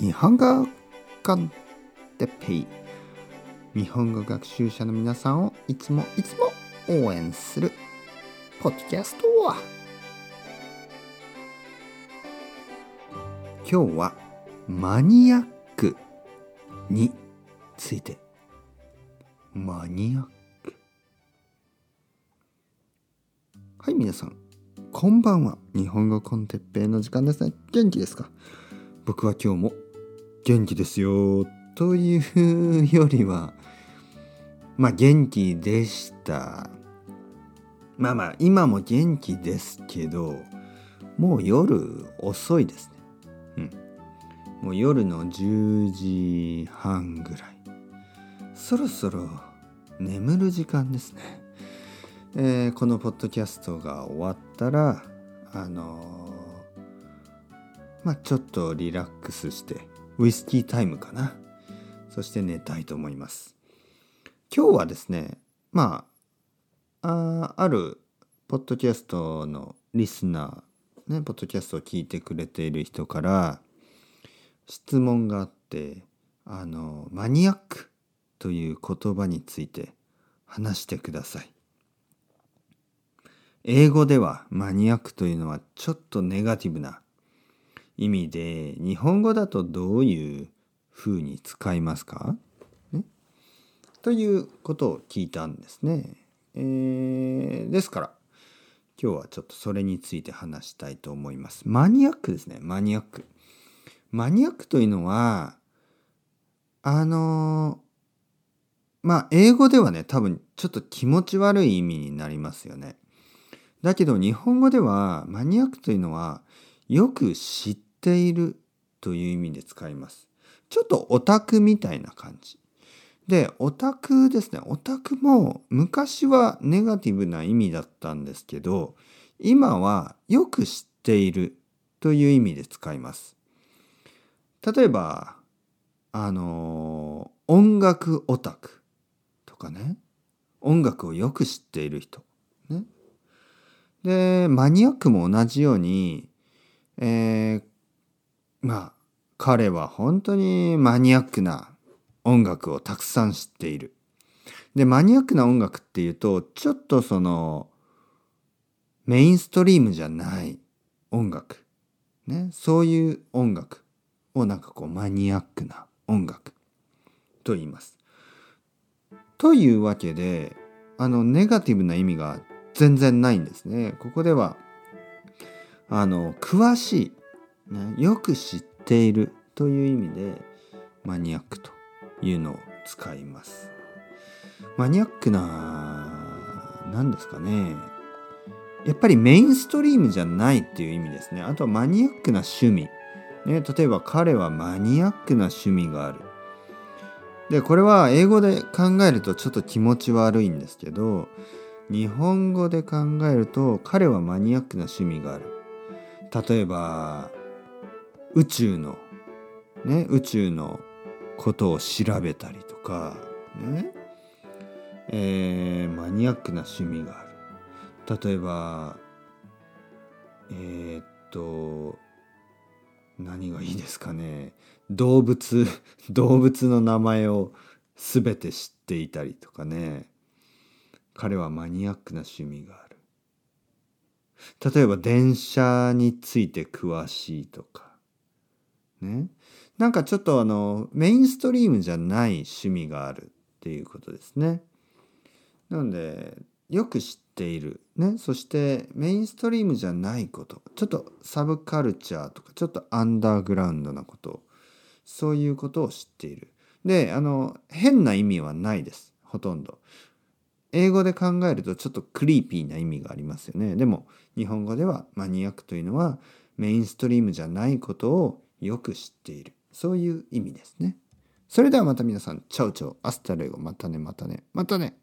日本語コンテペイ。日本語学習者の皆さんをいつもいつも応援するポッドキャスト今日はマニアックについて。マニアック。はい皆さん。こんばんは。日本語コンテッペイの時間ですね。元気ですか？僕は今日も元気ですよというよりはまあ元気でした。まあまあ今も元気ですけどもう夜遅いですね。うん。もう夜の10時半ぐらい。そろそろ眠る時間ですね、えー、このポッドキャストが終わったらあのー、まあちょっとリラックスしてウイスキータイムかな。そして寝たいと思います。今日はですねまあああるポッドキャストのリスナーねポッドキャストを聞いてくれている人から質問があってあのマニアックという言葉について話してください。英語ではマニアックというのはちょっとネガティブな意味で日本語だとどういうふうに使いますか、ね、ということを聞いたんですね。えー、ですから今日はちょっとそれについて話したいと思います。マニアックですねマニアック。マニアックというのはあのまあ英語ではね多分ちょっと気持ち悪い意味になりますよね。だけど日本語ではマニアックというのはよく知っているという意味で使います。ちょっとオタクみたいな感じ。で、オタクですね。オタクも昔はネガティブな意味だったんですけど、今はよく知っているという意味で使います。例えば、あの、音楽オタクとかね。音楽をよく知っている人。ね。で、マニアックも同じように、えー、まあ彼は本当にマニアックな音楽をたくさん知っている。でマニアックな音楽っていうとちょっとそのメインストリームじゃない音楽、ね、そういう音楽をなんかこうマニアックな音楽と言います。というわけであのネガティブな意味が全然ないんですね。ここではあの詳しい、ね、よく知っているという意味でマニアックというのを使います。マニアックな何ですかねやっぱりメインストリームじゃないっていう意味ですね。あとはマニアックな趣味。ね、例えば彼はマニアックな趣味がある。でこれは英語で考えるとちょっと気持ち悪いんですけど日本語で考えると彼はマニアックな趣味がある。例えば宇宙のね宇宙のことを調べたりとかね。えー、マニアックな趣味がある。例えばえー、っと何がいいですかね。動物 動物の名前を全て知っていたりとかね。彼はマニアックな趣味がある。例えば電車について詳しいとか。ね。なんかちょっとあのメインストリームじゃない趣味があるっていうことですね。なのでよく知っている。ね。そしてメインストリームじゃないこと。ちょっとサブカルチャーとかちょっとアンダーグラウンドなこと。そういうことを知っている。であの変な意味はないです。ほとんど。英語で考えるとちょっとクリーピーな意味がありますよね。でも日本語ではマニアックというのはメインストリームじゃないことをよく知っている。そういう意味ですね。それではまた皆さんチャウチャウアスタレゴ。またねまたね。またね。